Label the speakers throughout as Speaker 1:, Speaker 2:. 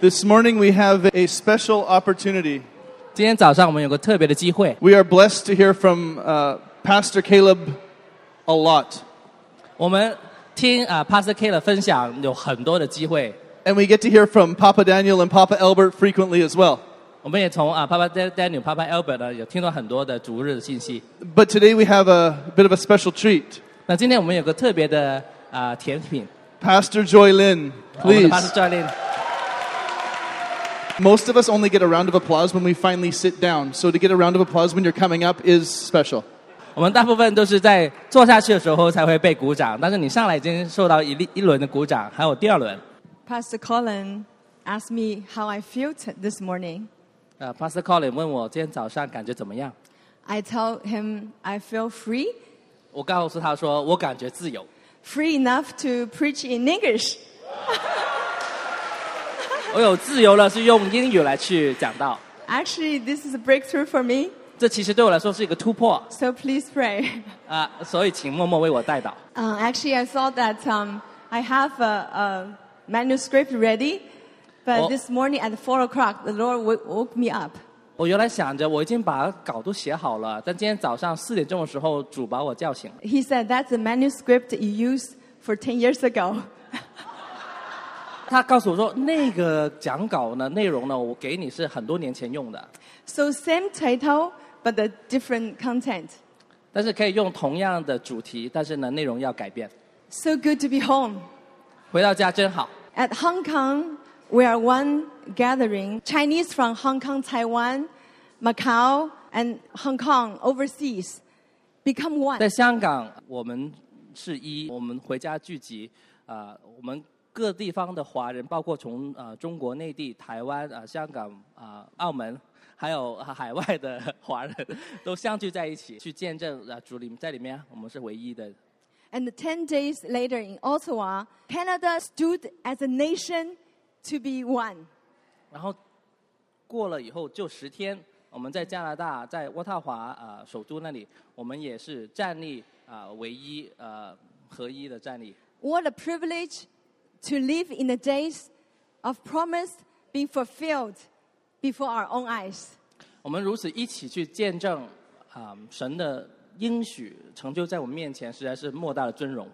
Speaker 1: This morning we have a special opportunity.
Speaker 2: 今天早上我们有个特别的机会，
Speaker 1: We are blessed to hear from uh, Pastor Caleb a lot.
Speaker 2: 我们听啊、Pastor K 的分享有很多的机会，
Speaker 1: And we get to hear from Papa Daniel and Papa Albert frequently as well.
Speaker 2: 我们也从啊 Papa Daniel、Papa Albert 呢有听到很多的逐日的信息。
Speaker 1: But today we have a bit of a special treat.
Speaker 2: 那今天我们有个特别的啊、甜品，
Speaker 1: Pastor Joy Lin,
Speaker 2: 我们的
Speaker 1: please.
Speaker 2: Pastor 教练。
Speaker 1: Most of us only get a round of applause when we finally sit down. So to get a round of applause when you're coming up is special.
Speaker 2: 我们大部分都是在坐下去的时候才会被鼓掌，但是你上来已经受到一粒一轮的鼓掌，还有第二轮。
Speaker 3: Pastor Colin asked me how I felt this morning.
Speaker 2: 呃，Pastor Colin 问我今天早上感觉怎么样，
Speaker 3: I tell him I feel free,
Speaker 2: 我告诉他说我感觉自由，
Speaker 3: free enough to preach in English.
Speaker 2: 我有自由了，是用英语来去讲道。
Speaker 3: Actually, this is a breakthrough for me,
Speaker 2: 这其实对我来说是一个突破
Speaker 3: so please pray.
Speaker 2: 啊、所以请默默为我带祷。
Speaker 3: Uh, actually, I thought that um, I have a, a manuscript ready, but
Speaker 2: Oh.
Speaker 3: this morning at 4 o'clock, the Lord wo- woke me up.
Speaker 2: 我原来想着我已经把稿都写好了，但今天早上四点钟的时候，主把我叫醒了。
Speaker 3: He said, That's the manuscript you used for 10 years ago.
Speaker 2: 他告诉我说，那个讲稿呢，内容呢，我给你是很多年前用的，
Speaker 3: So, same title, but a different content.
Speaker 2: 但是可以用同样的主题，但是呢，内容要改变。
Speaker 3: So good to be home.
Speaker 2: 回到家真好。
Speaker 3: At Hong Kong, we are one gathering Chinese from Hong Kong, Taiwan, Macau, and Hong Kong overseas become one.
Speaker 2: 在香港，我们是一，我们回家聚集，啊、我们 各地方的华人，包括从呃中国内地、台湾、啊、香港、啊、澳门，还有呃海外的华人，都相聚在一起，去见证啊主里在里面，我们是唯一的。
Speaker 3: And ten days later in Ottawa, Canada stood as a nation to be one.
Speaker 2: 然后过了以后就十天，我们在加拿大，在渥太华啊、首都那里，我们也是站立啊、唯一呃合一的站立。
Speaker 3: What a privilege to live in the days of promise being fulfilled before our own eyes.
Speaker 2: 我们如此一起去见证啊、神的应许成就在我们面前，实在是莫大的尊荣。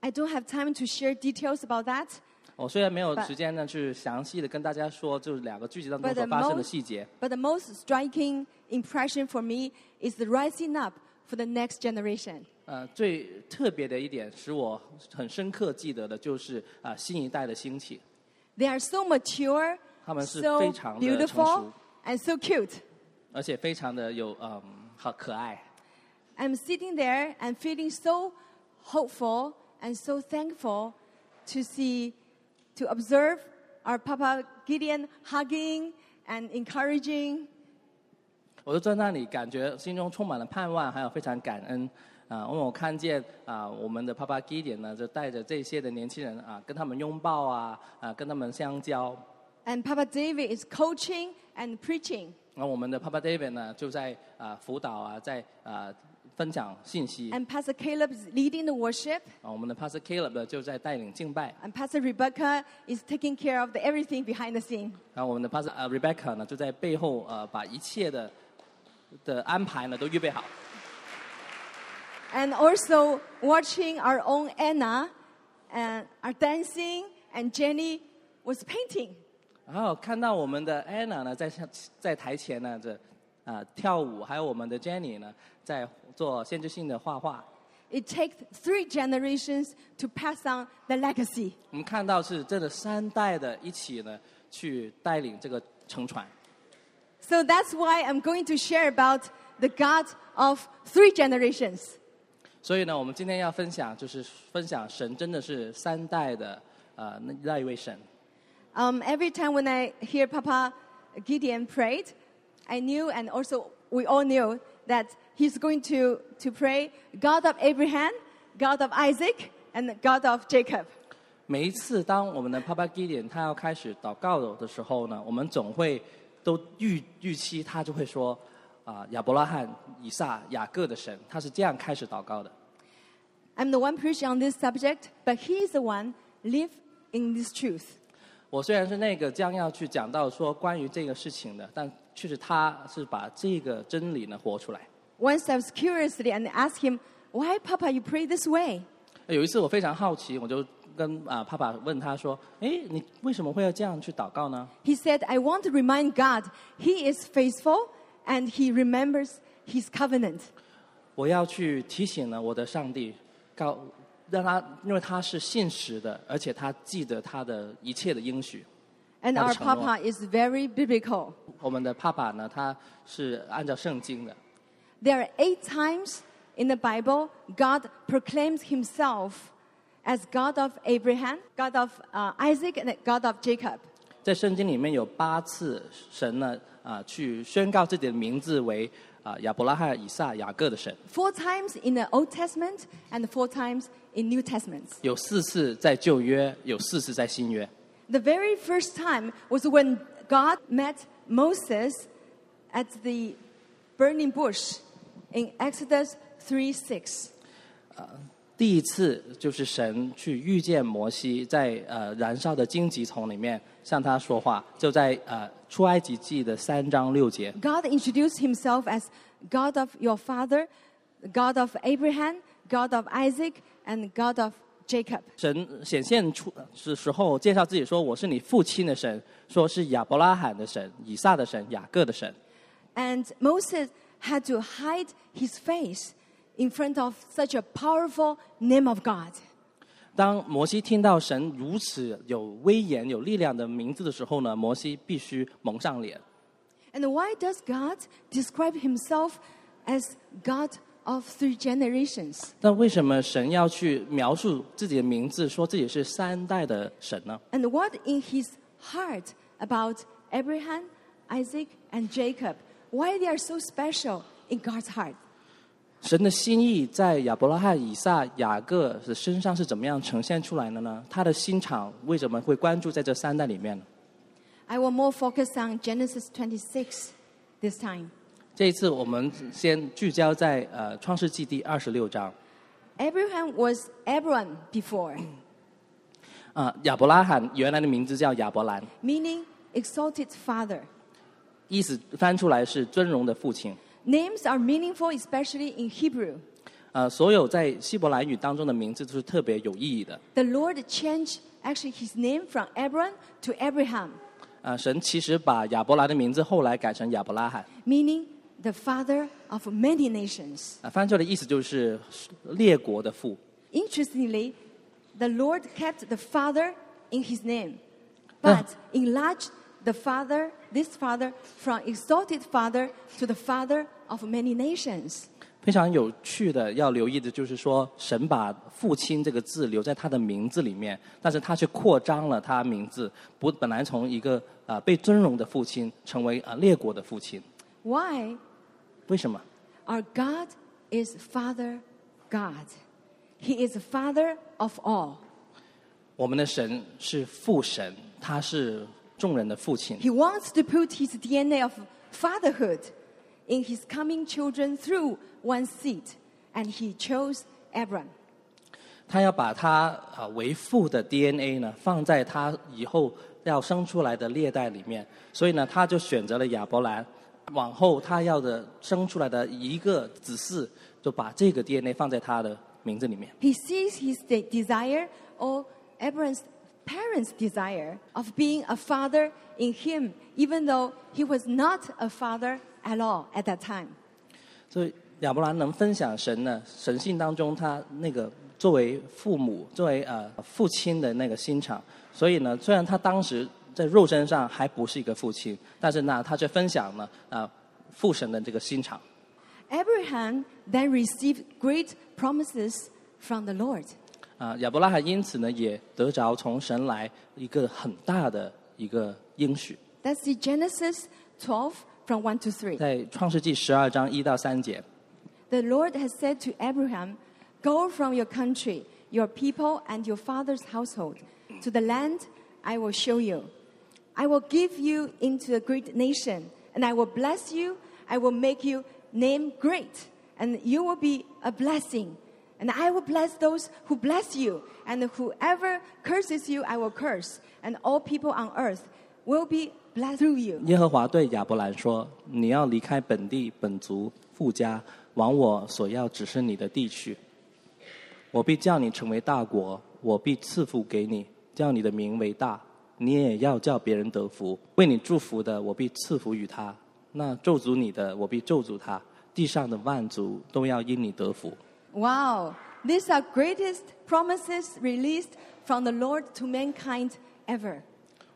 Speaker 3: I don't have time to share details about that,
Speaker 2: 我虽然没有
Speaker 3: But-
Speaker 2: 时间呢去详细的跟大家说，就是两个剧集当中
Speaker 3: But
Speaker 2: 所
Speaker 3: the
Speaker 2: 发生的
Speaker 3: most-
Speaker 2: 细节，
Speaker 3: but the most striking impression for me is the rising up for the next generation.
Speaker 2: 呃，最特别的一点使我很深刻记得的就是啊、新一代的兴起
Speaker 3: ，They are so mature,
Speaker 2: 他们是非常的成
Speaker 3: beautiful,
Speaker 2: 熟
Speaker 3: ，and so cute.
Speaker 2: 而且非常的有嗯好可爱。
Speaker 3: I'm sitting there and feeling so hopeful and so thankful to see, to observe our Papa Gideon hugging and encouraging.
Speaker 2: 我就在那里感觉心中充满了盼望，还有非常感恩啊、因为我看见啊、我们的 Papa Gideon 呢，就带着这些的年轻人啊，跟他们拥抱啊，啊，跟他们相交。
Speaker 3: And Papa David is coaching and preaching.
Speaker 2: 然后我们的 Papa David 呢，就在啊、辅导啊，在啊、分享信息。
Speaker 3: And Pastor Caleb is leading the worship.
Speaker 2: 啊，我们的 Pastor Caleb 呢，就在带领敬拜。
Speaker 3: And Pastor Rebecca is taking care of the, everything behind the scene.
Speaker 2: 然后我们的 Pastor 呃 Rebecca 呢，就在背后呃，把一切的的安排呢都预备好。
Speaker 3: And also watching our own Anna and our dancing and Jenny was painting.
Speaker 2: 然后看到我们的 Anna 呢，在上在台前呢，这啊、跳舞，还有我们的 Jenny 呢，在做限制性的画画。
Speaker 3: It takes three generations to pass on the legacy.
Speaker 2: 我们看到是真的三代的一起呢，去带领这个乘船。
Speaker 3: So that's why I'm going to share about the God of three generations.
Speaker 2: 所以呢，我们今天要分享，就是分享神真的是三代的呃那那一位神。
Speaker 3: Um, every time when I hear Papa Gideon prayed, I knew, and also we all knew, that he's going to, to pray God of Abraham, God of Isaac, and God of Jacob.
Speaker 2: 每一次当我们的 Papa Gideon 他要开始祷告的时候呢，我们总会都预预期他就会说啊、亚伯拉罕、以撒、雅各的神，他是这样开始祷告的。
Speaker 3: I'm the one preaching on this subject, but he is the one live in this truth.
Speaker 2: 我虽然是那个将要去讲到说关于这个事情的，但确实他是把这个真理呢活出来。
Speaker 3: Once I was curiously and asked him, Why, Papa, you pray this way?
Speaker 2: 有一次我非常好奇，我就跟啊爸爸问他说：“诶，你为什么会要这样去祷告呢
Speaker 3: He said, I want to remind God He is faithful and He remembers His covenant.？”
Speaker 2: 我要去提醒呢我的上帝， 告让他，因为他是信实的，而且他记得他的一切的应许。
Speaker 3: And
Speaker 2: That
Speaker 3: our
Speaker 2: is承诺。
Speaker 3: Papa is very biblical.
Speaker 2: 我们的爸爸呢，他是按照圣经的。
Speaker 3: There are eight times in the Bible God proclaims Himself as God of Abraham, God of uh, Isaac, and God of Jacob.
Speaker 2: 在圣经里面有八次神呢啊、去宣告自己的名字为 啊、亚伯拉罕、以撒、雅各的神，
Speaker 3: Four times in the Old Testament and four times in New Testament.
Speaker 2: 有四次在旧约，有四次在新约。
Speaker 3: The very first time was when God met Moses at the burning bush in Exodus 3 6.
Speaker 2: 第一次就是神去遇见摩西，在呃燃烧的荆棘丛里面向他说话，就在呃出埃及记的三章六节。
Speaker 3: God introduced himself as God of your father, God of Abraham, God of Isaac, and God of Jacob.
Speaker 2: 神显现出的时候，介绍自己说：“我是你父亲的神，说是亚伯拉罕的神、以撒的神、雅各的神。
Speaker 3: And Moses had to hide his face in front of such a powerful name of God.
Speaker 2: ”当摩西听到神如此有威严、有力量的名字的时候呢，摩西必须蒙上脸。
Speaker 3: And why does God describe himself as God of three generations?
Speaker 2: 那为什么神要去描述自己的名字，说自己是三代的神呢？
Speaker 3: And what in his heart about Abraham, Isaac, and Jacob? Why they are so special in God's heart?
Speaker 2: 神的心意在亚伯拉罕、以撒、雅各的身上是怎么样呈现出来的呢？他的心肠为什么会关注在这三代里面呢
Speaker 3: ？I will more focus on Genesis 26 this time.
Speaker 2: 这一次我们先聚焦在呃创世纪第二十六章
Speaker 3: Abraham was Abram before,
Speaker 2: 啊、亚伯拉罕原来的名字叫亚伯兰
Speaker 3: ，meaning exalted father.
Speaker 2: 意思翻出来是尊荣的父亲。
Speaker 3: Names are meaningful, especially in Hebrew.
Speaker 2: 呃，所有在希伯来语当中的名字都是特别有意义的。
Speaker 3: The Lord changed actually his name from Abram to Abraham,
Speaker 2: 啊、神其实把亚伯兰的名字后来改成亚伯拉罕，
Speaker 3: meaning the father of many nations.
Speaker 2: 啊、翻出来的意思就是列国的父。
Speaker 3: Interestingly, the Lord kept the father in his name, but enlarged the father, this father, from exalted father to the father of many nations.
Speaker 2: 非常有趣的要留意的就是说，神把“父亲”这个字留在他的名字里面，但是他却扩张了他名字，不本来从一个啊、呃被尊荣的父亲，成为啊、呃列国的父亲。
Speaker 3: Why?
Speaker 2: 为什么？
Speaker 3: Our God is Father God. He is the Father of all.
Speaker 2: 我们的神是父神，他是 众人的父亲。
Speaker 3: He wants to put his DNA of fatherhood in his coming children through one seed, and he chose Abram.
Speaker 2: 他要把他啊、为父的 DNA 呢放在他以后要生出来的列代里面，所以呢，他就选择了亚伯兰。往后他要的生出来的一个子嗣，就把这个 DNA 放在他的名字里面。
Speaker 3: He sees his de- desire, or Abram's parents' desire, of being a father in him, even though he was not a father at all at that time.
Speaker 2: 所以亚伯兰能分享神呢神性当中他那个作为父母、作为呃父亲的那个心肠。所以呢，虽然他当时在肉身上还不是一个父亲，但是呢，他却分享了啊、呃父神的这个心肠。
Speaker 3: Abraham then received great promises from the Lord.
Speaker 2: 啊、亚伯拉罕因此呢，也得着从神来一个很大的一个应许，
Speaker 3: That's the Genesis 12 from 1 to 3.
Speaker 2: 在创世纪十二章一到三节。
Speaker 3: The Lord has said to Abraham, Go from your country, your people, and your father's household to the land I will show you. I will give you into a great nation, and I will bless you. I will make you name great, and you will be a blessing. And I will bless those who bless you, and whoever curses you, I will curse. And all people on earth will be blessed through you.
Speaker 2: 耶和华对亚伯兰说：“你要离开本地、本族、富家，往我所要指示你的地去。我必叫你成为大国，我必赐福给你，叫你的名为大。你也要叫别人得福。为你祝福的，我必赐福于他；那咒诅你的，我必咒诅他。地上的万族都要因你得福。”
Speaker 3: Wow, these are greatest promises released from the Lord to mankind ever.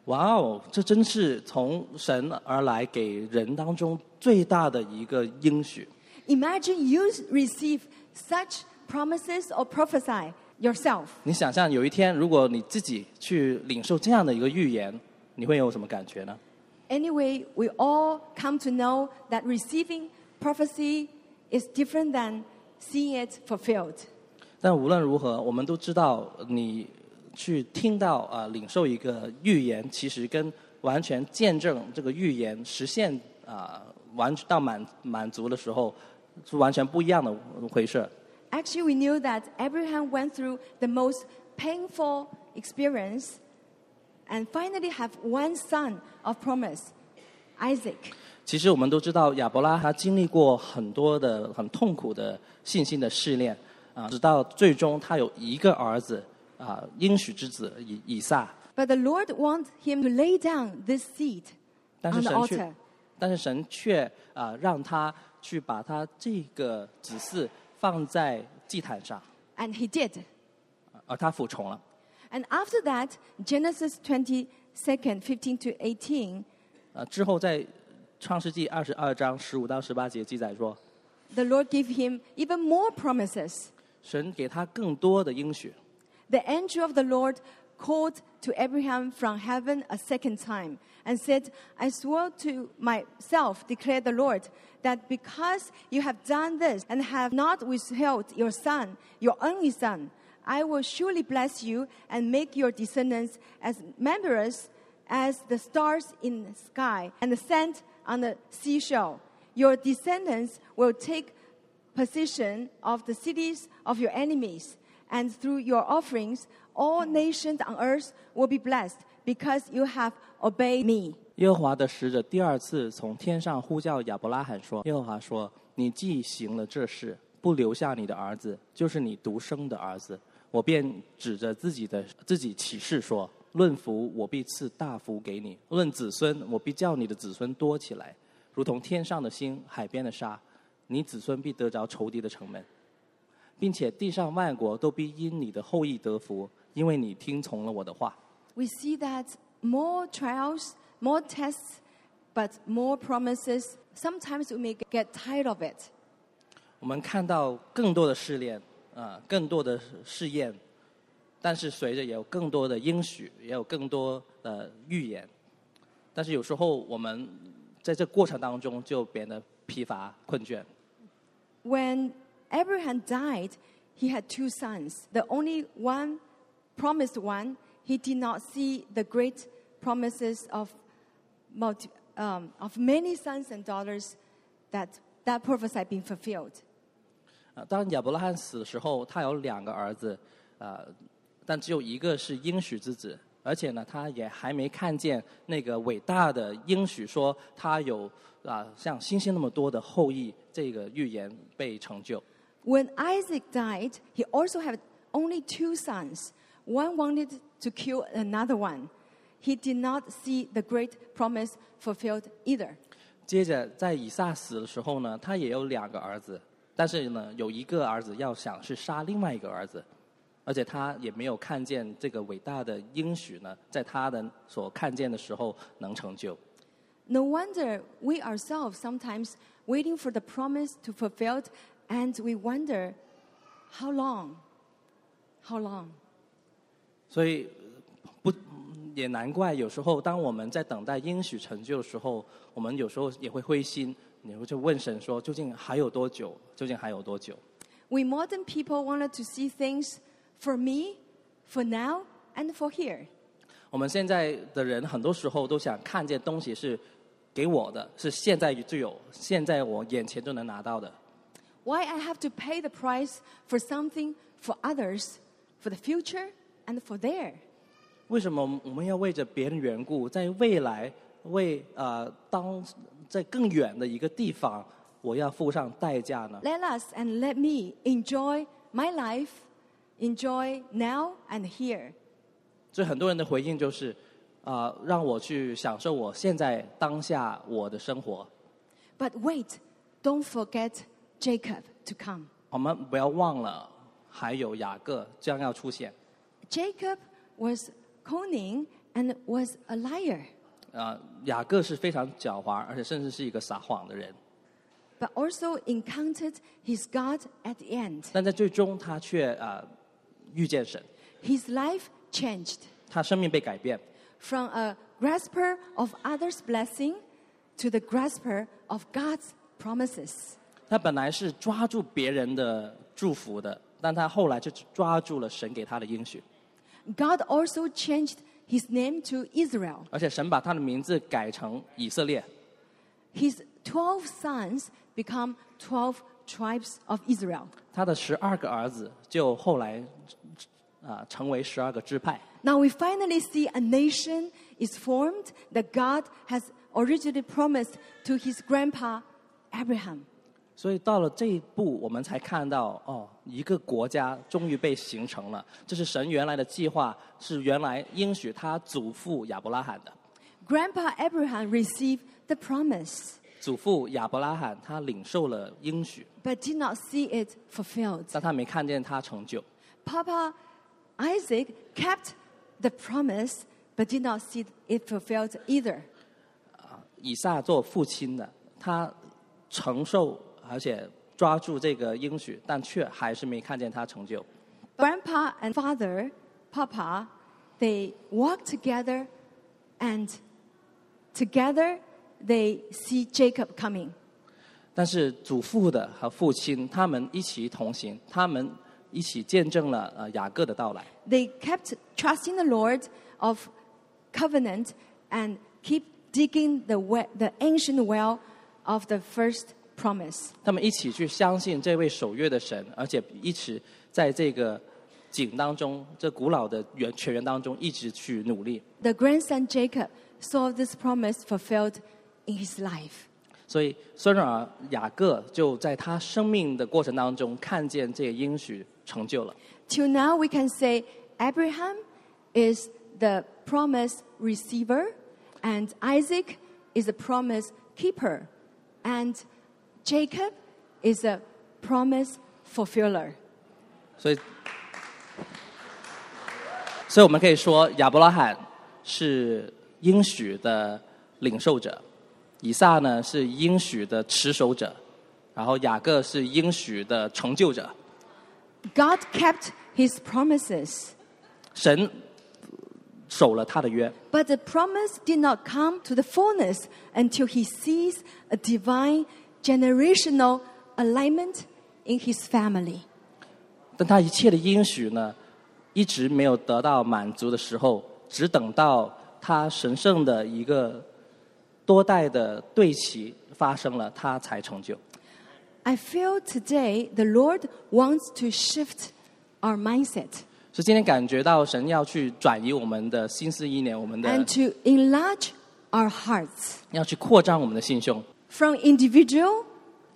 Speaker 2: 哇哦，这真是从神而来给人当中最大的一个应许。
Speaker 3: Imagine you receive such promises or prophesy yourself.
Speaker 2: 你想象有一天，如果你自己去领受这样的一个预言，你会有什么感觉呢？
Speaker 3: Anyway, we all come to know that receiving prophecy is different than seeing it fulfilled.
Speaker 2: 但无论如何，我们都知道，你去听到啊、呃领受一个预言，其实跟完全见证这个预言实现啊、完到满满足的时候，是完全不一样的回事。
Speaker 3: Actually, we knew that Abraham went through the most painful experience and finally have one son of promise, Isaac.
Speaker 2: 其实我们都知道，亚伯拉他经历过很多的很痛苦的信心的试炼啊，直到最终他有一个儿子啊，应许之子以以撒。
Speaker 3: But the Lord wants him to lay down this seed
Speaker 2: 但是
Speaker 3: on the
Speaker 2: 神却
Speaker 3: altar.
Speaker 2: 但是神却啊让他去把他这个子嗣放在祭坛上
Speaker 3: ，And he did.
Speaker 2: 而他服从了。
Speaker 3: And after that, Genesis twenty second fifteen to eighteen.
Speaker 2: 啊，之后在创世纪二十二章十五到十八节记载说，
Speaker 3: the Lord gave him even more promises.
Speaker 2: 神给他更多的应许。
Speaker 3: The angel of the Lord called to Abraham from heaven a second time and said, I swore to myself, declared the Lord, that because you have done this and have not withheld your son, your only son, I will surely bless you and make your descendants as numerous as the stars in the sky and the sand on the seashore. Your descendants will take possession of the cities of your enemies, and through your offerings, all nations on earth will be blessed because you have obeyed me.
Speaker 2: 耶和华的使者第二次从天上呼叫亚伯拉罕说：“耶和华说，你既行了这事，不留下你的儿子，就是你独生的儿子，我便指着自己的自己起誓说： 论福，我必赐大福给你；论子孙，我必叫你的子孙多起来，如同天上的星、海边的沙。你子孙必得着仇敌的城门，并且地上万国都必因你的后裔得福，因为你听从了我的话。”
Speaker 3: We see that more trials, more tests, but more promises. Sometimes we may get tired of it.
Speaker 2: 我们看到更多的试炼，啊、更多的试验，但是随着也有更多的应许，也有更多的预言，但是有时候我们在这过程当中就变得疲乏困倦。
Speaker 3: When Abraham died, he had two sons. The only one, promised one, he did not see the great promises of, multi, um, of many sons and daughters that that prophesy being fulfilled.
Speaker 2: 啊，当亚伯拉罕死的时候，他有两个儿子，啊，但只有一个是应许之子，而且呢，他也还没看见那个伟大的应许，说他有啊像星星那么多的后裔，这个预言被成就。
Speaker 3: When Isaac died, he also had only two sons. One wanted to kill another one. He did not see the great promise fulfilled either.
Speaker 2: 接着在以撒死的时候呢，他也有两个儿子，但是呢，有一个儿子要想去杀另外一个儿子，而且他也没有看见这个伟大的应许呢，在他的所看见的时候能成就。
Speaker 3: No wonder we ourselves sometimes waiting for the promise to fulfilled and we wonder how long? How long?
Speaker 2: 所以不也难怪，有时候当我们在等待应许成就的时候，我们有时候也会灰心，你会就问神说：究竟还有多久？究竟还有多久？
Speaker 3: We modern people wanted to see things for me, for now, and for here.
Speaker 2: 我们现在的人很多时候都想看见东西是给我的，是现在就有，现在我眼前就能拿到的。
Speaker 3: Why I have to pay the price for something for others, for the future and for there?
Speaker 2: 为什么我们要为着别人缘故，在未来为呃当在更远的一个地方，我要付上代价呢？
Speaker 3: Let us and let me enjoy my life, enjoy now and here.
Speaker 2: 所以很多人的回应就是，啊、让我去享受我现在当下我的生活。
Speaker 3: But wait, don't forget Jacob to come.
Speaker 2: 我们不要忘了，还有雅各将要出现。
Speaker 3: Jacob was cunning and was a liar,
Speaker 2: 啊、雅各是非常狡猾，而且甚至是一个撒谎的人。
Speaker 3: but also encountered his God at the end.
Speaker 2: 但在最终，他却啊、 遇见神，
Speaker 3: His life changed
Speaker 2: 他生命被改变，
Speaker 3: from a grasper of others' blessing to the grasper of God's promises.
Speaker 2: 他本来是抓住别人的祝福的，但他后来就抓住了神给他的应许，
Speaker 3: God also changed his name to Israel.
Speaker 2: 而且神把他的名字改成以色列。
Speaker 3: His 12 sons become 12 tribes of Israel.
Speaker 2: 他的十二个儿子就后来 啊、成为十二个支派。
Speaker 3: Now we finally see a nation is formed that God has originally promised to his grandpa Abraham.
Speaker 2: 所以到了这一步，我们才看到哦，一个国家终于被形成了。这是神原来的计划，是原来应许他祖父亚伯拉罕的。
Speaker 3: Grandpa Abraham received the promise,
Speaker 2: 祖父亚伯拉罕他领受了应许，
Speaker 3: but did not see it fulfilled.
Speaker 2: 但他没看见他成就。
Speaker 3: Papa Isaac kept the promise, but did not see it fulfilled either.
Speaker 2: 以撒做父亲的，他承受而且抓住这个应许，但却还是没看见他成就。
Speaker 3: Grandpa and father, Papa, they walk together and together they see Jacob coming.
Speaker 2: 但是祖父的和父亲他们一起同行，他们 一起见证了呃雅各的到来。
Speaker 3: They kept trusting the Lord of covenant and keep digging the, we- the ancient well of the first promise.
Speaker 2: 他们一起去相信这位守约的神，而且一起在这个井当中，这古老的源泉源当中，一直去努力。
Speaker 3: The grandson Jacob saw this promise fulfilled in his life.
Speaker 2: 所以孙儿雅各就在他生命的过程当中，看见这个应许 成就了。
Speaker 3: Till now, we can say Abraham is the promise receiver, and Isaac is a promise keeper, and Jacob is a promise fulfiller.
Speaker 2: 所以，所以我们可以说，亚伯拉罕是应许的领受者，以撒呢是应许的持守者，然后雅各是应许的成就者。
Speaker 3: God kept his promises,
Speaker 2: 神守了他的约，
Speaker 3: but the promise did not come to the fullness until he sees a divine generational alignment in his family.
Speaker 2: 但他一切的应许呢，一直没有得到满足的时候，只等到他神圣的一个多代的对齐发生了，他才成就。
Speaker 3: I feel today the Lord wants to shift our mindset
Speaker 2: 所以今天感觉到神要去转移我们的心思意念，我们的
Speaker 3: and to enlarge our hearts
Speaker 2: 要去扩张我们的心胸，
Speaker 3: from individual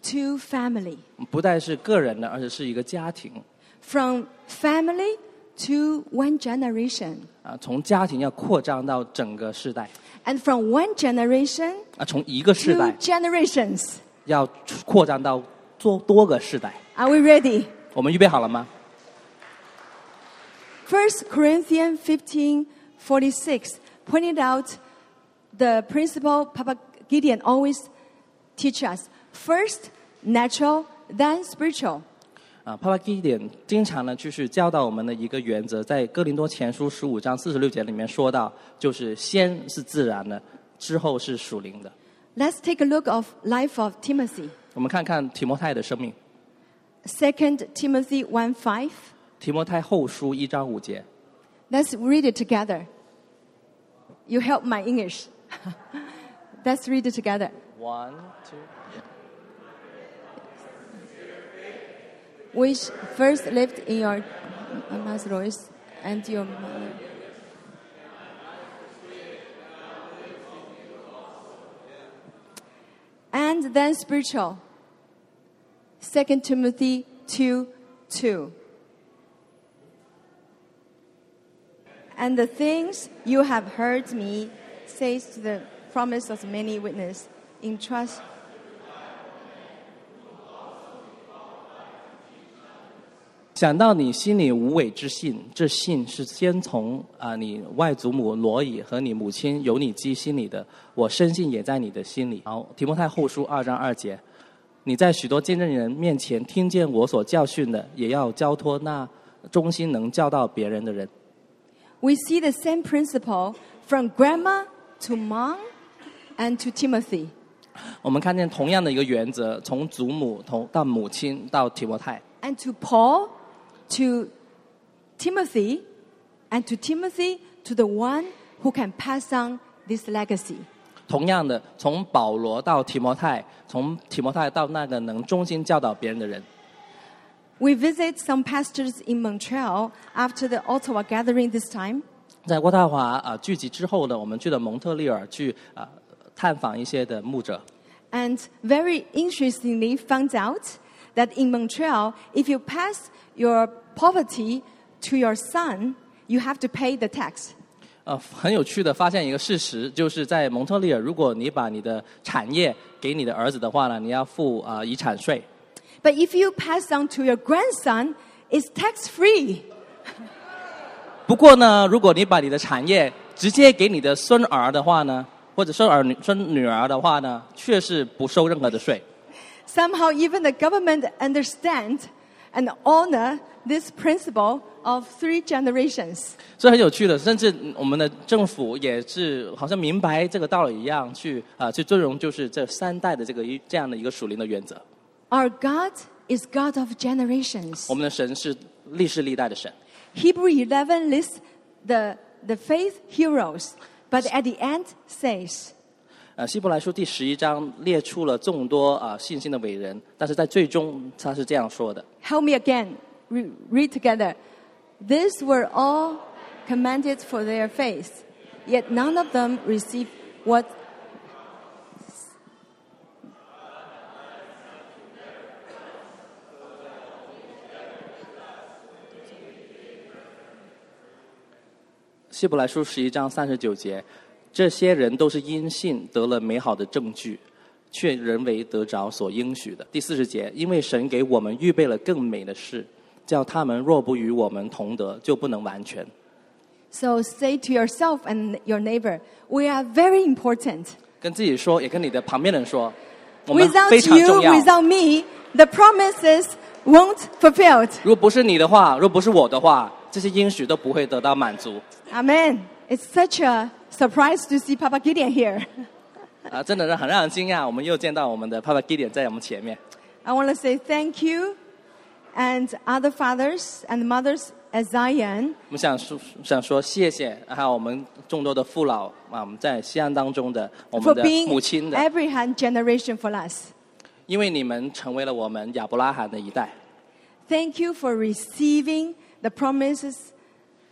Speaker 3: to family,
Speaker 2: 不再是个人的，而且是一个家庭
Speaker 3: from family to one generation,
Speaker 2: 啊，从家庭要扩张到整个世代
Speaker 3: and from one generation
Speaker 2: 啊，从一个世
Speaker 3: to
Speaker 2: 代
Speaker 3: generations.
Speaker 2: 要扩张到 做多个世代。
Speaker 3: Are we ready? first Corinthians fifteen forty six pointed out the principle Papa Gideon always teach us: first natural, then spiritual.
Speaker 2: 啊，帕帕基甸经常呢，就是教导我们的一个原则，在哥林多前书十五章四十六节里面说到，就是先是自然的，之后是属灵的。
Speaker 3: Let's take a look of life of Timothy.
Speaker 2: 我们看看提摩太的生命。
Speaker 3: Second Timothy one five。
Speaker 2: 提摩太后书一章五节。
Speaker 3: Let's read it together. You help my English. Let's read it together.
Speaker 2: One, two.
Speaker 3: Which first lived in your mother's Lois and your mother. And then spiritual. 2 Timothy 2 2. And the things you have heard me say to the promise of many witnesses, entrust
Speaker 2: 想到你心里无伪之信，这信是先从啊、你外祖母罗以和你母亲有你基心里的，我深信也在你的心里。好，提摩太后书二章二节，你在许多见证人面前听见我所教训的，也要交托那忠心能教导别人的人。
Speaker 3: We see the same principle from grandma to mom and to Timothy.
Speaker 2: 我们看见同样的一个原则，从祖母同到母亲到提摩太，
Speaker 3: and to Paul, to Timothy, and to Timothy, to the one who can pass on this legacy.
Speaker 2: 同样的从保罗到提摩太，从提摩太到那个能忠心教导别人的人。
Speaker 3: We visit some pastors in Montreal after the Ottawa gathering this time,
Speaker 2: 在渥太华啊、聚集之后呢，我们去了蒙特利尔去啊、探访一些的牧者。
Speaker 3: and very interestingly found out that in Montreal, if you pass your poverty to your son, you have to pay the tax.
Speaker 2: 呃，很有趣的发现一个事实，就是在蒙特利尔，如果你把你的产业给你的儿子的话呢，你要付啊、遗产税。
Speaker 3: But if you pass on to your grandson, it's tax free.
Speaker 2: 不过呢，如果你把你的产业直接给你的孙儿的话呢，或者孙儿女孙女儿的话呢，却是不收任何的税。
Speaker 3: Somehow, even the government understand and honor this principle of three generations.
Speaker 2: 所以很有趣的，甚至我们的政府也是好像明白这个道理一样，去啊、去尊荣就是这三代的这个一这样的一个属灵的原则。
Speaker 3: Our God is God of generations.
Speaker 2: 我们的神是历世历代的神。
Speaker 3: Hebrew 11 lists the, the faith heroes, but at the end says,
Speaker 2: 呃，希伯来书第十一章列出了众多啊、信心的伟人，但是在最终他是这样说的
Speaker 3: ：Help me again. Re- read together. These were all commanded for their faith, yet none of them received what
Speaker 2: 希伯来书十一章三十九节，这些人都是因信得了美好的证据，却人为得着所应许的。第四十节，因为神给我们预备了更美的事，叫他们若不与我们同得，就不能完全。
Speaker 3: So say to yourself and your neighbor, we are very important.
Speaker 2: 跟自己说，也跟你的旁边人说，我们
Speaker 3: Without
Speaker 2: 非常
Speaker 3: you,
Speaker 2: 重要。
Speaker 3: without me, the promises won't fulfilled.
Speaker 2: 如果不是你的话，如果不是我的话，这些应许都不会得到满足。
Speaker 3: Amen. It's such a surprised to see Papa Gideon here.
Speaker 2: 啊，真的是很让人惊讶，我们又见到我们的 Papa Gideon 在我们前面。
Speaker 3: I want to say thank you, and other fathers and mothers at Zion
Speaker 2: 我们想说想说谢谢，还有我们众多的父老啊，我们在锡安当中的我
Speaker 3: for generation for us.
Speaker 2: 因为你们成为了我们亚伯拉罕的一代。
Speaker 3: Thank you for receiving the promises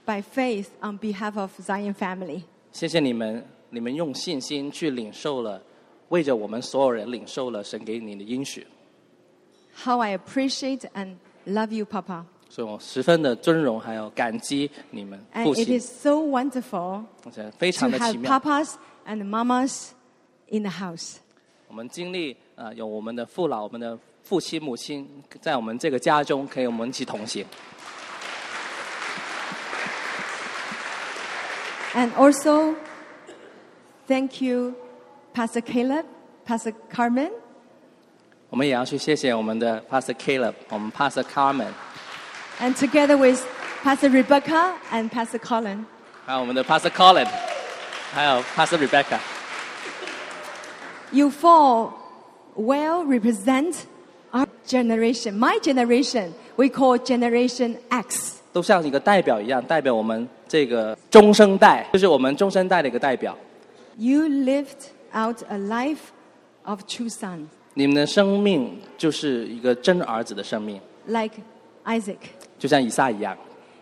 Speaker 3: by faith on behalf of Zion family.
Speaker 2: 谢谢你们，你们用信心去领受了，为着我们所有人领受了神给你的应许
Speaker 3: ，How I appreciate and love you, Papa.
Speaker 2: 所以我十分的尊荣，还有感激你们
Speaker 3: And
Speaker 2: 父
Speaker 3: it
Speaker 2: 亲
Speaker 3: is，so wonderful
Speaker 2: 而且非
Speaker 3: to
Speaker 2: 常的奇
Speaker 3: have
Speaker 2: 妙。
Speaker 3: papas and mamas in the house.
Speaker 2: 我们经历啊、呃有我们的父老、我们的父亲、母亲，在我们这个家中，可以我们一起同行。
Speaker 3: And also, thank you, Pastor Caleb, Pastor Carmen,
Speaker 2: 我们也要去谢谢我们的 Pastor Caleb，我们 Pastor Carmen，
Speaker 3: and together with Pastor Rebecca and Pastor Colin.
Speaker 2: 还有我们的 Pastor Colin，还有 Pastor Rebecca。
Speaker 3: You four well represent our generation. My generation, we call Generation X.
Speaker 2: 都像一个代表一样，代表我们这个中生代，就是我们中生代的一个代表。
Speaker 3: You lived out a life of true son,
Speaker 2: 你们的生命就是一个真儿子的生命，
Speaker 3: like Isaac.
Speaker 2: 就像以撒一样，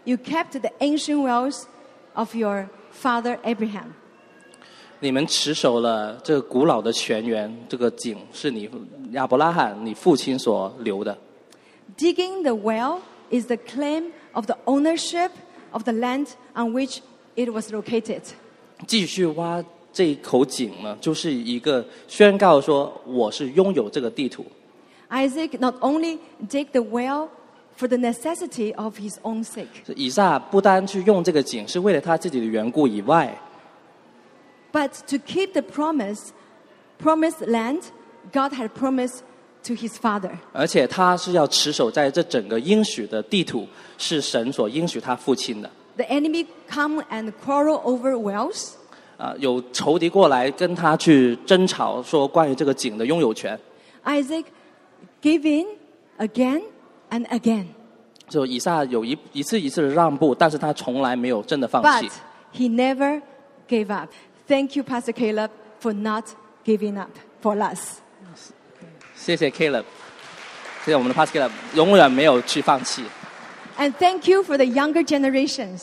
Speaker 3: You kept the ancient wells of your father Abraham.
Speaker 2: 你们持守了这个古老的泉源，这个井是你亚伯拉罕你父亲所留的。
Speaker 3: Digging the well is the claim of the ownership of the land on which it was located.
Speaker 2: 继续挖这一口井呢，就是一个宣告说我是拥有这个地图。
Speaker 3: Isaac not only dig the well for the necessity of his own sake,
Speaker 2: 以撒不单去用这个井是为了他自己的缘故以外，
Speaker 3: but to keep the promise, promised land God had promised to his father.
Speaker 2: 而且他是要持守在这整个应许的地图，是神所应许他父亲的。
Speaker 3: The enemy come and quarrel over wells.
Speaker 2: 啊，有仇敌过来跟他去争吵，说关于这个井的拥有权。
Speaker 3: Isaac gave in again and again.
Speaker 2: 就以撒有一一次一次的让步，但是他从来没有真的放弃
Speaker 3: But。he never gave up. Thank you, Pastor Caleb, for not giving up for us.
Speaker 2: 谢谢 Caleb，谢谢我们的 Pastor Caleb，永远没有去放弃。
Speaker 3: And thank you for the younger generations.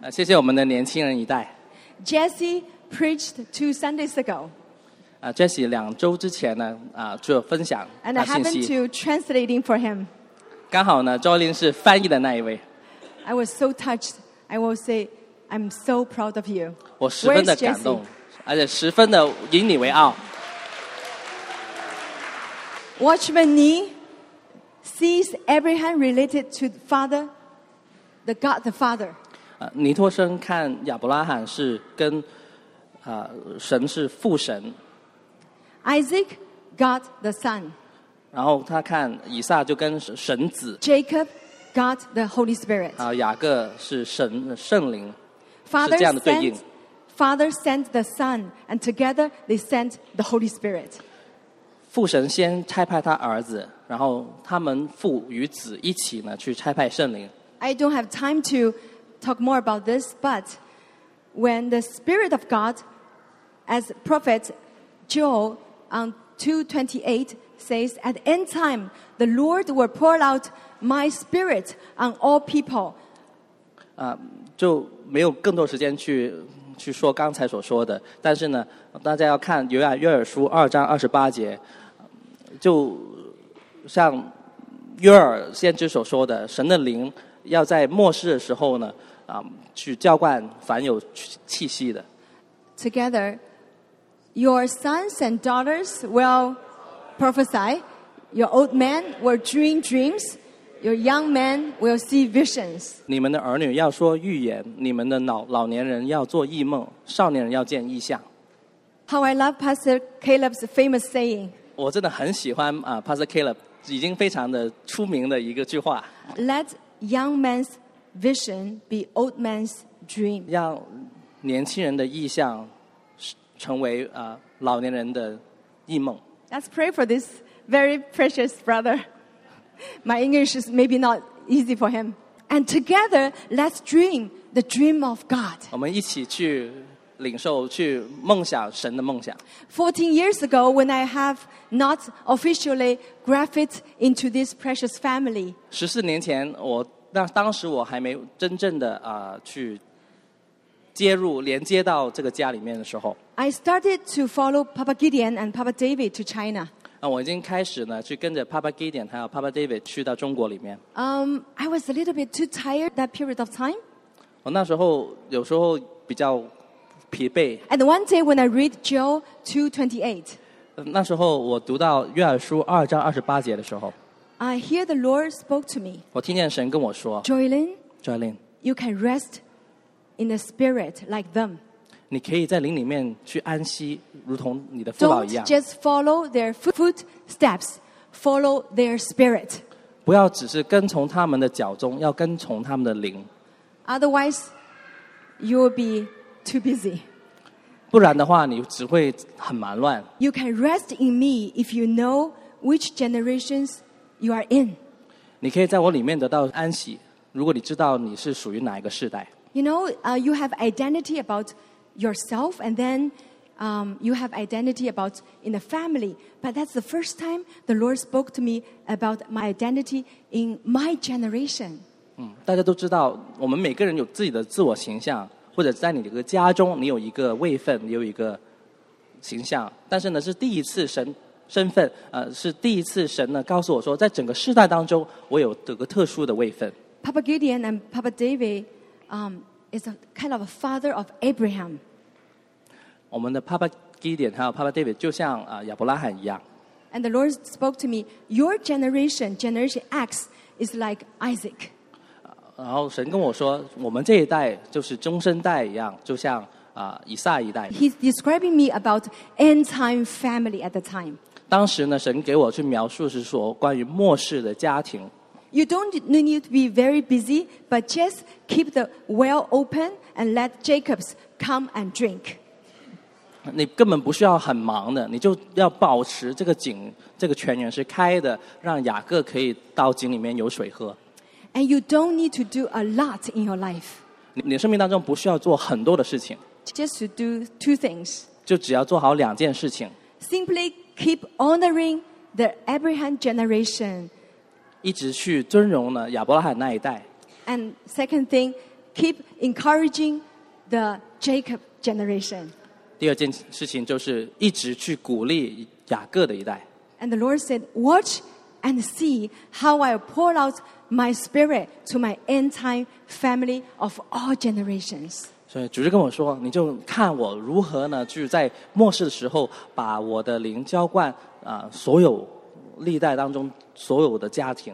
Speaker 2: 啊，谢谢我们的年轻人一代。
Speaker 3: Jesse preached two Sundays ago,
Speaker 2: 啊，Jesse 两周之前呢，啊，就有分享
Speaker 3: and
Speaker 2: 他
Speaker 3: I
Speaker 2: 信
Speaker 3: happened
Speaker 2: 息，
Speaker 3: to translating for him.
Speaker 2: 刚好呢 j o l i n 是翻译的那一位，
Speaker 3: I was so touched. I will say, I'm so proud of you.
Speaker 2: 我十分的
Speaker 3: Where's
Speaker 2: 感动
Speaker 3: Jesse?，
Speaker 2: 而且十分的引你为傲。
Speaker 3: Watchman Nee sees Abraham related to Father, the God the Father.
Speaker 2: 呃，倪柝声看亚伯拉罕是跟啊、呃、神是父神。
Speaker 3: Isaac, God the Son.
Speaker 2: 然后他看以撒就跟神子。
Speaker 3: Jacob, God the Holy Spirit.
Speaker 2: 啊、呃，雅各是神圣灵。
Speaker 3: Father sent, Father sent the Son, and together they sent the Holy Spirit.
Speaker 2: 父神先差派他儿子，然后他们父与子一起呢去差派圣灵。
Speaker 3: I don't have time to talk more about this, but when the Spirit of God, as prophet Joel on 228 says, at the end time, the Lord will pour out my spirit on all people.
Speaker 2: 啊，就没有更多时间去 去说刚才所说的。但是呢，大家要看约翰约尔书二章二十八节，就像约尔先知所说的，神的灵要在末世的时候呢，啊，去浇灌凡有气息的。
Speaker 3: Together, your sons and daughters will prophesy, your old men will dream dreams, your young men will see visions.
Speaker 2: 你们的儿女要说预言，你们的老老年人要做异梦，少年人要见异象。
Speaker 3: How I love Pastor Caleb's famous saying
Speaker 2: 我真的很喜欢啊，Pastor Caleb 已经非常的出名的一个句话，
Speaker 3: Let young man's vision be old man's dream.
Speaker 2: 让年轻人的意向成为啊老年人的异梦。
Speaker 3: Let's pray for this very precious brother. My English is maybe not easy for him. And together, let's dream the dream of God.
Speaker 2: 我们一起去领受，去梦想神的梦想。
Speaker 3: 14 years ago, when I have not officially grafted into this precious family,
Speaker 2: 十四年前，我那当时我还没真正的啊、去接入连接到这个家里面的时候，
Speaker 3: I started to follow Papa Gideon and Papa David to China.
Speaker 2: 那我已经开始呢去跟着 Papa Gideon 还有 Papa David 去到中国里面。
Speaker 3: Um, I was a little bit too tired that period of time.
Speaker 2: 我那时候有时候比较疲惫，
Speaker 3: And one day when I read Joel 2:28,
Speaker 2: 那时候我读到约珥书二章二十八节的时候，
Speaker 3: I hear the Lord spoke to me.
Speaker 2: 我听见神跟我说
Speaker 3: Joylin,
Speaker 2: ：“Jolin，
Speaker 3: you can rest in the spirit like them.
Speaker 2: 你可以在灵里面去安息，如同你的父老
Speaker 3: Don't
Speaker 2: 一样，
Speaker 3: just follow their foot- footsteps, follow their spirit.
Speaker 2: 不要只是跟从他们的脚踪，要跟从他们的灵。
Speaker 3: Otherwise, you will be too busy.
Speaker 2: 不然的话，你只会很忙乱。
Speaker 3: You can rest in me if you know which generations you are in.
Speaker 2: 你可以在我里面得到安息。如果你知道你是属于哪一个世代，
Speaker 3: You know, uh, you have identity about yourself, and then um, you have identity about in the family, but that's the first time the Lord spoke to me about my identity in my generation.
Speaker 2: 嗯，大家都知道，我们每个人有自己的自我形象，或者在你这个家中，你有一个位分，你有一个形象。但是呢，是第一次神身份，呃，是第一次神呢告诉我说，在整个世代当中，我有这个特殊的位分。
Speaker 3: Papa Gideon and Papa David um, is a kind of a father of Abraham。
Speaker 2: 我们的帕帕基甸还有帕帕
Speaker 3: David the Lord spoke to me, your generation, generation X, is like Isaac.
Speaker 2: 然后神跟我说，我们这一代就是中生代一样，就像啊以撒一代。
Speaker 3: He's describing me about end time family at the time.
Speaker 2: 当时呢，神给我去描述是说关于末世的家庭。
Speaker 3: You don't need to be very busy, but just keep the well open and let Jacobs come and drink.
Speaker 2: 你根本不需要很忙的，你就要保持这个井，这个泉源是开的，让雅各可以到井里面有水喝。
Speaker 3: And you don't need to do a lot in your life,
Speaker 2: 你你的生命当中不需要做很多的事情，
Speaker 3: just to do two things.
Speaker 2: 就只要做好两件事情，
Speaker 3: Simply keep honoring the Abraham generation.
Speaker 2: 一直去尊荣呢亚伯拉罕那一代。
Speaker 3: And second thing, keep encouraging the Jacob generation.
Speaker 2: 第二件事情就是一直去鼓励雅各的一代。
Speaker 3: And the Lord said, Watch and see how I pour out my spirit to my end time family of all generations.
Speaker 2: 所以主是跟我说，你就看我如何呢，去在末世的时候，把我的灵浇灌啊、所有 历代当中所有的家庭。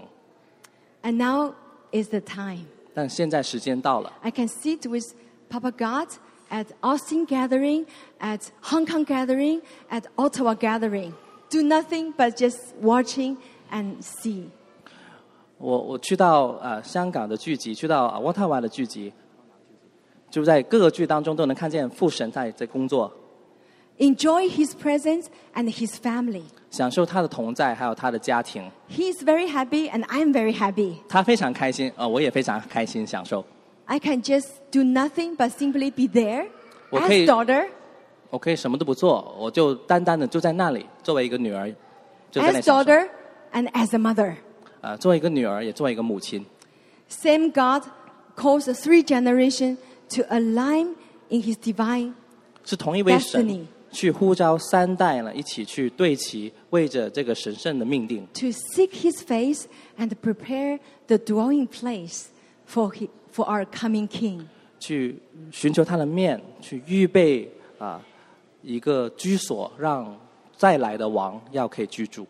Speaker 3: And now is the time.
Speaker 2: 但现在时间到了
Speaker 3: ，I can sit with Papa God at Austin gathering, at Hong Kong gathering, at Ottawa gathering. Do nothing but just watching and see.
Speaker 2: 我我去到啊、香港的剧集，去到啊渥太华的剧集，就在各个剧当中都能看见父神在在工作，
Speaker 3: Enjoy His presence and His family.
Speaker 2: 享受他的同在，还有他的家庭。
Speaker 3: He's very happy and I'm very happy.
Speaker 2: 他非常开心，呃，我也非常开心享受。
Speaker 3: I can just do nothing but simply be there
Speaker 2: 我可以-
Speaker 3: as daughter,
Speaker 2: 我可以什么都不做，我就单单的就在那里，作为一个女儿，就在那
Speaker 3: as
Speaker 2: 享受。
Speaker 3: daughter, and as a mother.
Speaker 2: 啊，作为一个女儿，也作为一个母亲。
Speaker 3: Same God calls the three generations to align in His divine
Speaker 2: 是同一位神
Speaker 3: Destiny
Speaker 2: 去呼召三代呢，一起去对齐，为着这个神圣的命定，
Speaker 3: to seek His face and prepare the dwelling place for, he, for our coming King.
Speaker 2: 去寻求他的面，去预备啊一个居所，让再来的王要可以居住。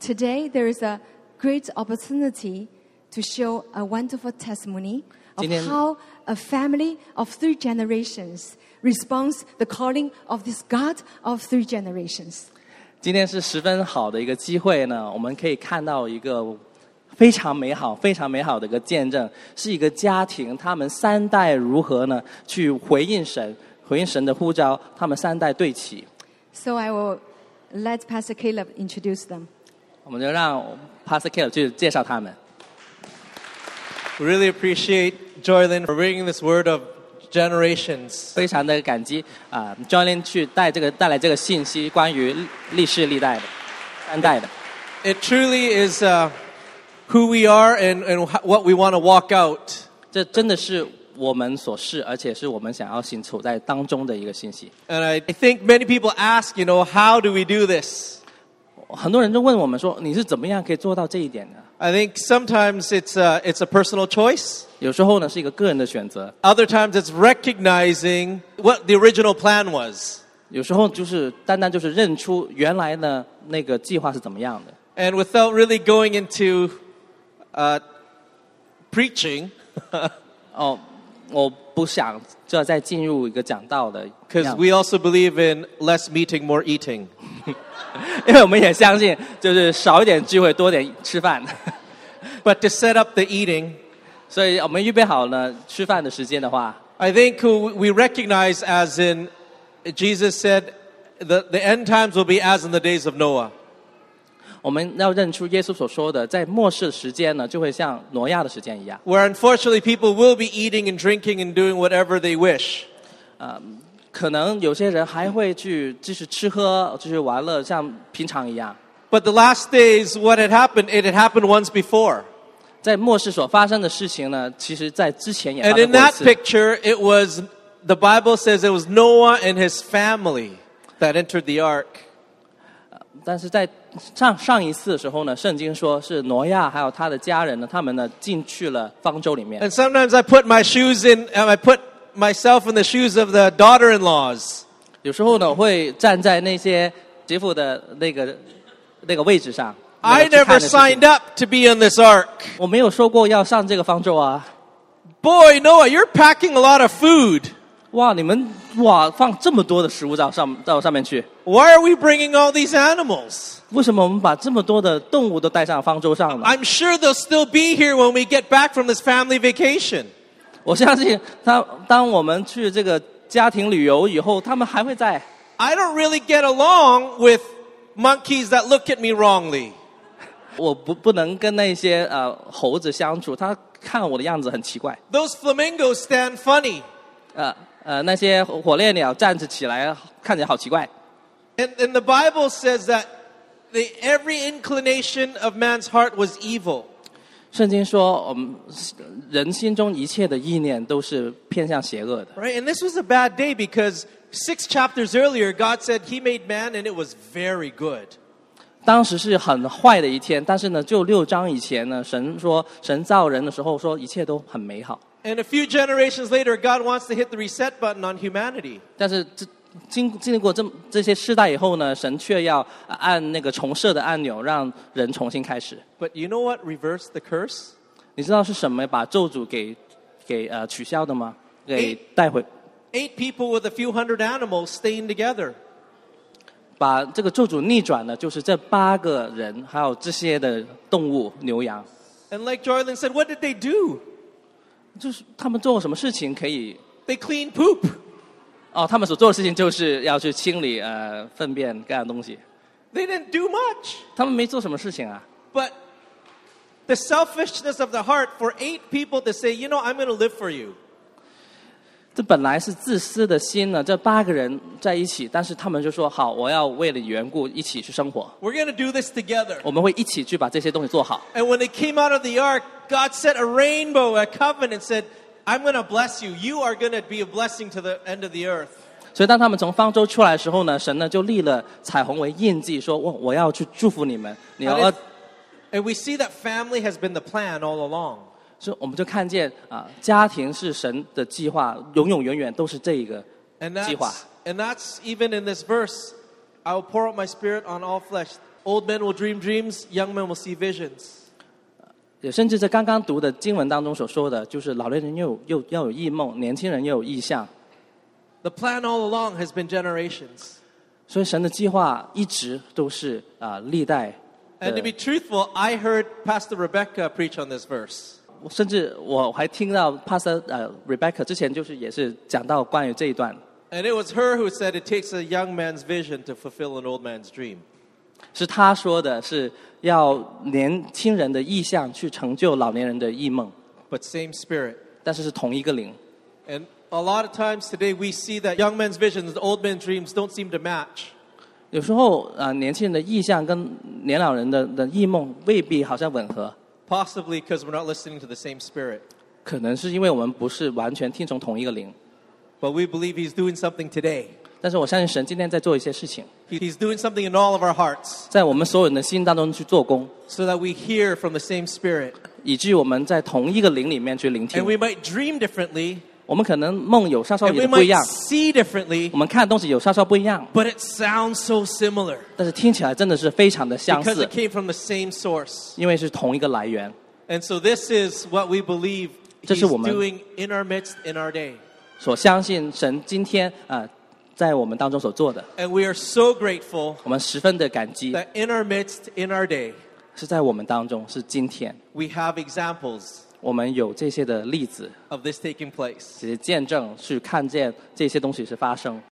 Speaker 3: Today, there is a great opportunity to show a wonderful testimony of
Speaker 2: 今天-
Speaker 3: how a family of three generations responds the calling of this God of three generations.
Speaker 2: 今天是十分好的一个机会呢，我们可以看到一个非常美好、非常美好的一个见证，是一个家庭，他们三代如何呢去回应神，回应神的呼召，他们三代对齐。
Speaker 3: So I will let Pastor Caleb introduce them.
Speaker 2: 我们就让 Pastor Caleb 去介绍他们。
Speaker 4: We really appreciate Joylyn for bringing this word of generations.
Speaker 2: 非常的感激啊、j o l y n 去带这个带来这个信息，关于历世历代的三代的。
Speaker 4: It truly is uh, who we are and, and wh- what we want to walk out.
Speaker 2: 这真的是我们所是，而且是我们想要行处在当中的一个信息。
Speaker 4: And I think many people ask, you know, how do we do this?
Speaker 2: 很多人都问我们说，你是怎么样可以做到这一点的？
Speaker 4: I think sometimes it's a, it's a personal choice.
Speaker 2: 有时候呢是一个个人的选择，
Speaker 4: Other times it's recognizing what the original plan was.
Speaker 2: 有时候就是单单就是认出原来呢那个计划是怎么样的。
Speaker 4: And without really going into uh, preaching,
Speaker 2: 哦，我不想就要再进入一个讲道的
Speaker 4: because
Speaker 2: 样子
Speaker 4: we also believe in less meeting, more eating.
Speaker 2: 因为我们也相信，就是少一点聚会，多点吃饭。
Speaker 4: But to set up the eating,
Speaker 2: 所以我们预备好呢吃饭的时间的话，
Speaker 4: I think who we recognize as in Jesus said, the, the end times will be as in the days of Noah.
Speaker 2: 我们要认出耶稣所说的，在末世的时间呢，就会像挪亚的时间一样。
Speaker 4: Where unfortunately people will be eating and drinking and doing whatever they wish.
Speaker 2: 可能有些人还会去继续吃喝，继续玩乐，像平常一样。
Speaker 4: But the last days, what had happened, it had happened once before.
Speaker 2: 在末世所发生的事情呢，其实在之前也发
Speaker 4: And
Speaker 2: 生
Speaker 4: in
Speaker 2: 过一
Speaker 4: that
Speaker 2: 次。
Speaker 4: picture, it was, the Bible says it was Noah and his family that entered the ark.
Speaker 2: 但是在上上一次的时候呢，圣经说是挪亚还有他的家人呢，他们呢进去了方舟里面。
Speaker 4: And sometimes I put my shoes in, and I put myself in the shoes of the daughter in laws.
Speaker 2: 有时候呢，我会站在那些媳妇的那个那个位置上。
Speaker 4: I
Speaker 2: 那个去
Speaker 4: never
Speaker 2: 看的事情
Speaker 4: signed up to be on this ark.
Speaker 2: 我没有说过要上这个方舟啊！
Speaker 4: Boy, Noah, you're packing a lot of food.
Speaker 2: 哇，你们哇放这么多的食物到上到上面去，
Speaker 4: Why are we bringing all these animals?
Speaker 2: 为什么我们把这么多的动物都带上方舟上呢？
Speaker 4: I'm sure they'll still be here when we get back from this family vacation.
Speaker 2: 我相信他，当我们去这个家庭旅游以后，他们还会在。
Speaker 4: I don't really get along with monkeys that look at me wrongly.
Speaker 2: 我不不能跟那些呃猴子相处，他看我的样子很奇怪。
Speaker 4: Those flamingos stand funny.
Speaker 2: 呃呃，那些火烈鸟站着起来，看起来好奇怪。
Speaker 4: And, and the Bible says that the, every inclination of man's heart was evil.
Speaker 2: 圣经说，我们人心中一切的意念都是偏向邪恶的。
Speaker 4: Right? And this was a bad day because six chapters earlier, God said He made man and it was very good.
Speaker 2: 当时是很坏的一天，但是呢，就六章以前呢，神说神造人的时候说一切都很美好。
Speaker 4: And a few generations later, God wants to hit the reset button on humanity.
Speaker 2: 但是这经经历过这这些世代以后呢，神却要按那个重设的按钮，让人重新开始。
Speaker 4: But you know what reversed the curse?
Speaker 2: 你知道是什么把咒诅给给呃取消的吗？给带回
Speaker 4: ，Eight people with a few hundred animals staying together.
Speaker 2: 把这个咒诅逆转的，就是这八个人，还有这些的动物牛羊
Speaker 4: ，And like Joylin said, what did they do?
Speaker 2: 就是他们做过什么事情可以
Speaker 4: ？They cleaned poop.
Speaker 2: 哦，他们所做的事情就是要去清理呃粪便各样东西，
Speaker 4: They didn't do much.
Speaker 2: 他们没做什么事情啊。
Speaker 4: But the selfishness of the heart for eight people to say, you know, I'm going to live for you.
Speaker 2: 这本来是自私的心呢，这八个人在一起，但是他们就说好，我要为了缘故一起去生活，
Speaker 4: We're going to do this together.
Speaker 2: 我们会一起去把这些东西做好。
Speaker 4: And when they came out of the ark, God set a rainbow, a covenant, said, I'm going to bless you. You are going to be a blessing to the end of the earth.
Speaker 2: 所以当他们从方舟出来的时候呢，神呢就立了彩虹为印记，说我我要去祝福你们，你
Speaker 4: And,
Speaker 2: 要
Speaker 4: it's- and we see that family has been the plan all along.
Speaker 2: 所以我们就看见啊，家庭是神的计划，永永远远都是这一个
Speaker 4: And
Speaker 2: 计划
Speaker 4: that's,。and that's even in this verse. I will pour out my spirit on all flesh. Old men will dream dreams, young men will see visions.
Speaker 2: 也甚至在刚刚读的经文当中所说的，就是老年人又有又要有异梦，年轻人又有意象。
Speaker 4: The plan all along has been generations.
Speaker 2: 所以神的计划一直都是啊、历代
Speaker 4: And to
Speaker 2: 的
Speaker 4: be truthful, I heard Pastor Rebecca preach on this verse.
Speaker 2: 甚至我还听到 Pastor 呃 Rebecca 之前就是也是讲到关于这一段，
Speaker 4: And it was her who said it takes a young man's vision to fulfill an old man's dream.
Speaker 2: 是他说的是 要年轻人的意向去成就老年人的异梦
Speaker 4: ，But same spirit.
Speaker 2: 但是是同一个灵。
Speaker 4: And a lot of times today we see that young men's visions, old men's dreams don't seem to match.
Speaker 2: 有时候啊、呃年轻人的意向跟年老人的的异梦未必好像吻合
Speaker 4: ，Possibly because we're not listening to the same spirit.
Speaker 2: 可能是因为我们不是完全听从同一个灵。
Speaker 4: But we believe he's doing something today.
Speaker 2: 但是我相信神今天在做一些事情，
Speaker 4: He- He's doing something in all of our hearts
Speaker 2: 在我们所有人的心当中去做工，
Speaker 4: so that we hear from the same spirit.
Speaker 2: 以至于我们在同一个灵里面去聆听
Speaker 4: And。we might dream differently
Speaker 2: 我们可能梦有稍稍
Speaker 4: and
Speaker 2: 有
Speaker 4: we
Speaker 2: 点不一
Speaker 4: might
Speaker 2: 样，
Speaker 4: see differently,
Speaker 2: 我们看的东西有稍稍不一样，
Speaker 4: but it sounds so similar
Speaker 2: 但是听起来真的是非常的相
Speaker 4: because
Speaker 2: 似
Speaker 4: it，came from the same source.
Speaker 2: 因为是同一个来源。
Speaker 4: And so this is what we believe
Speaker 2: 这
Speaker 4: he's
Speaker 2: 是我们-
Speaker 4: doing in our midst in our day.
Speaker 2: 所相信神今天啊、呃 在我们当中所做的
Speaker 4: ，And we are so grateful
Speaker 2: 我们十分的感激
Speaker 4: ，that in our midst, in our day,
Speaker 2: 是在我们当中，是今天
Speaker 4: we have examples
Speaker 2: 我们有这些的例子
Speaker 4: ，of this taking place.
Speaker 2: 这些见证，去看见这些东西是发生。